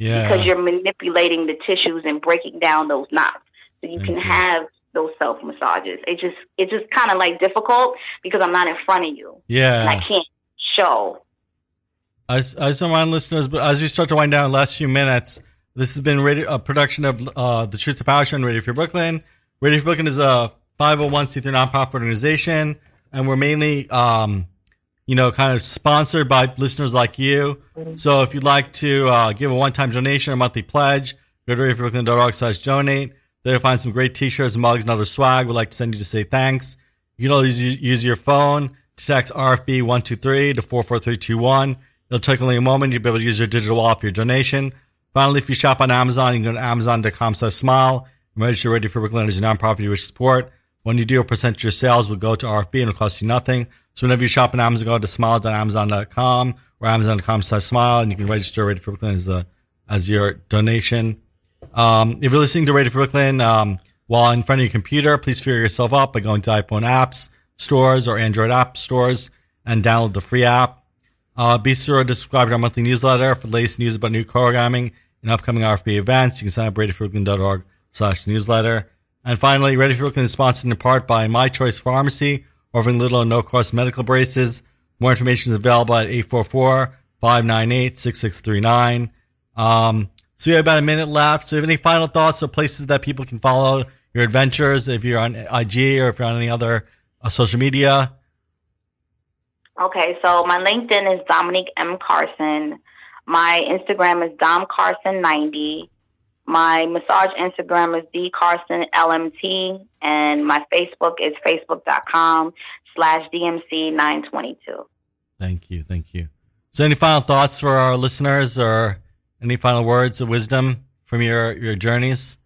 Yeah. because you're manipulating the tissues and breaking down those knots. So you can Mhm. have those self massages. It just it's just kind of like difficult because I'm not in front of you Yeah. and I can't show. I just, I just remind listeners, but as we start to wind down the last few minutes, this has been radio, a production of uh, the Truth to Power Show on Radio Free Brooklyn. Radio Free Brooklyn is a 501c3 nonprofit organization, and we're mainly, um, you know, kind of sponsored by listeners like you. So if you'd like to uh, give a one-time donation or monthly pledge, go to radiofreebrooklyn.org slash donate. There you'll find some great t-shirts, mugs, and other swag. We'd like to send you to say thanks. You can always use, use your phone to text RFB123 to 44321. It'll take only a moment. You'll be able to use your digital wallet for your donation. Finally, if you shop on Amazon, you can go to amazon.com slash smile and register Radio Free Brooklyn as a nonprofit you wish to support. When you do, a percent of your sales will go to RFB and it'll cost you nothing. So whenever you shop on Amazon, go to smile.amazon.com or amazon.com slash smile and you can register Radio Free Brooklyn as, a, as your donation. Um, if you're listening to Radio Free Brooklyn um, while in front of your computer, please figure yourself out by going to iPhone apps stores or Android app stores and download the free app. Uh, be sure to subscribe to our monthly newsletter for the latest news about new programming and upcoming RFB events. You can sign up at radiofreebrooklyn.org slash newsletter. And finally, Radio Free Brooklyn is sponsored in part by My Choice Pharmacy, offering little or no cost medical braces. More information is available at 844-598-6639. Um, so we have about a minute left. So if any final thoughts or places that people can follow your adventures, if you're on IG or if you're on any other uh, social media, Okay, so my LinkedIn is Dominique M. Carson. My Instagram is Dom Carson90. My massage Instagram is D Carson LMT. And my Facebook is facebook.com slash DMC922. Thank you. Thank you. So any final thoughts for our listeners or any final words of wisdom from your, your journeys?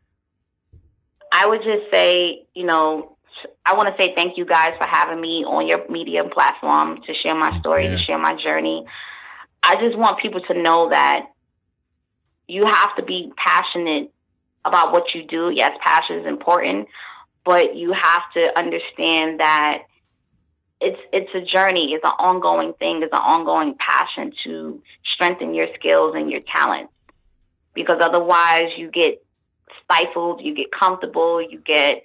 I would just say, you know, I want to say thank you guys for having me on your media platform to share my story, you. to share my journey. I just want people to know that you have to be passionate about what you do. Yes, passion is important, but you have to understand that it's it's a journey, it's an ongoing thing, it's an ongoing passion to strengthen your skills and your talents. Because otherwise you get stifled, you get comfortable, you get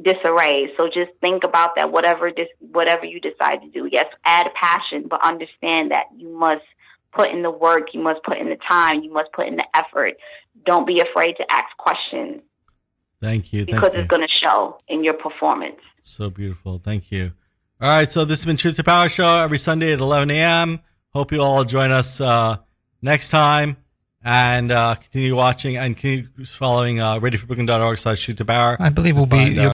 disarray. So just think about that. Whatever dis- whatever you decide to do, yes, add passion, but understand that you must put in the work, you must put in the time, you must put in the effort. Don't be afraid to ask questions Thank you. Thank because you. it's going to show in your performance. So beautiful. Thank you. All right. So this has been Truth to Power Show every Sunday at 11 a.m. Hope you all join us uh, next time and uh, continue watching and continue following uh, radiofreebrooklyn.org slash shoot to power. I believe we'll be Find you'll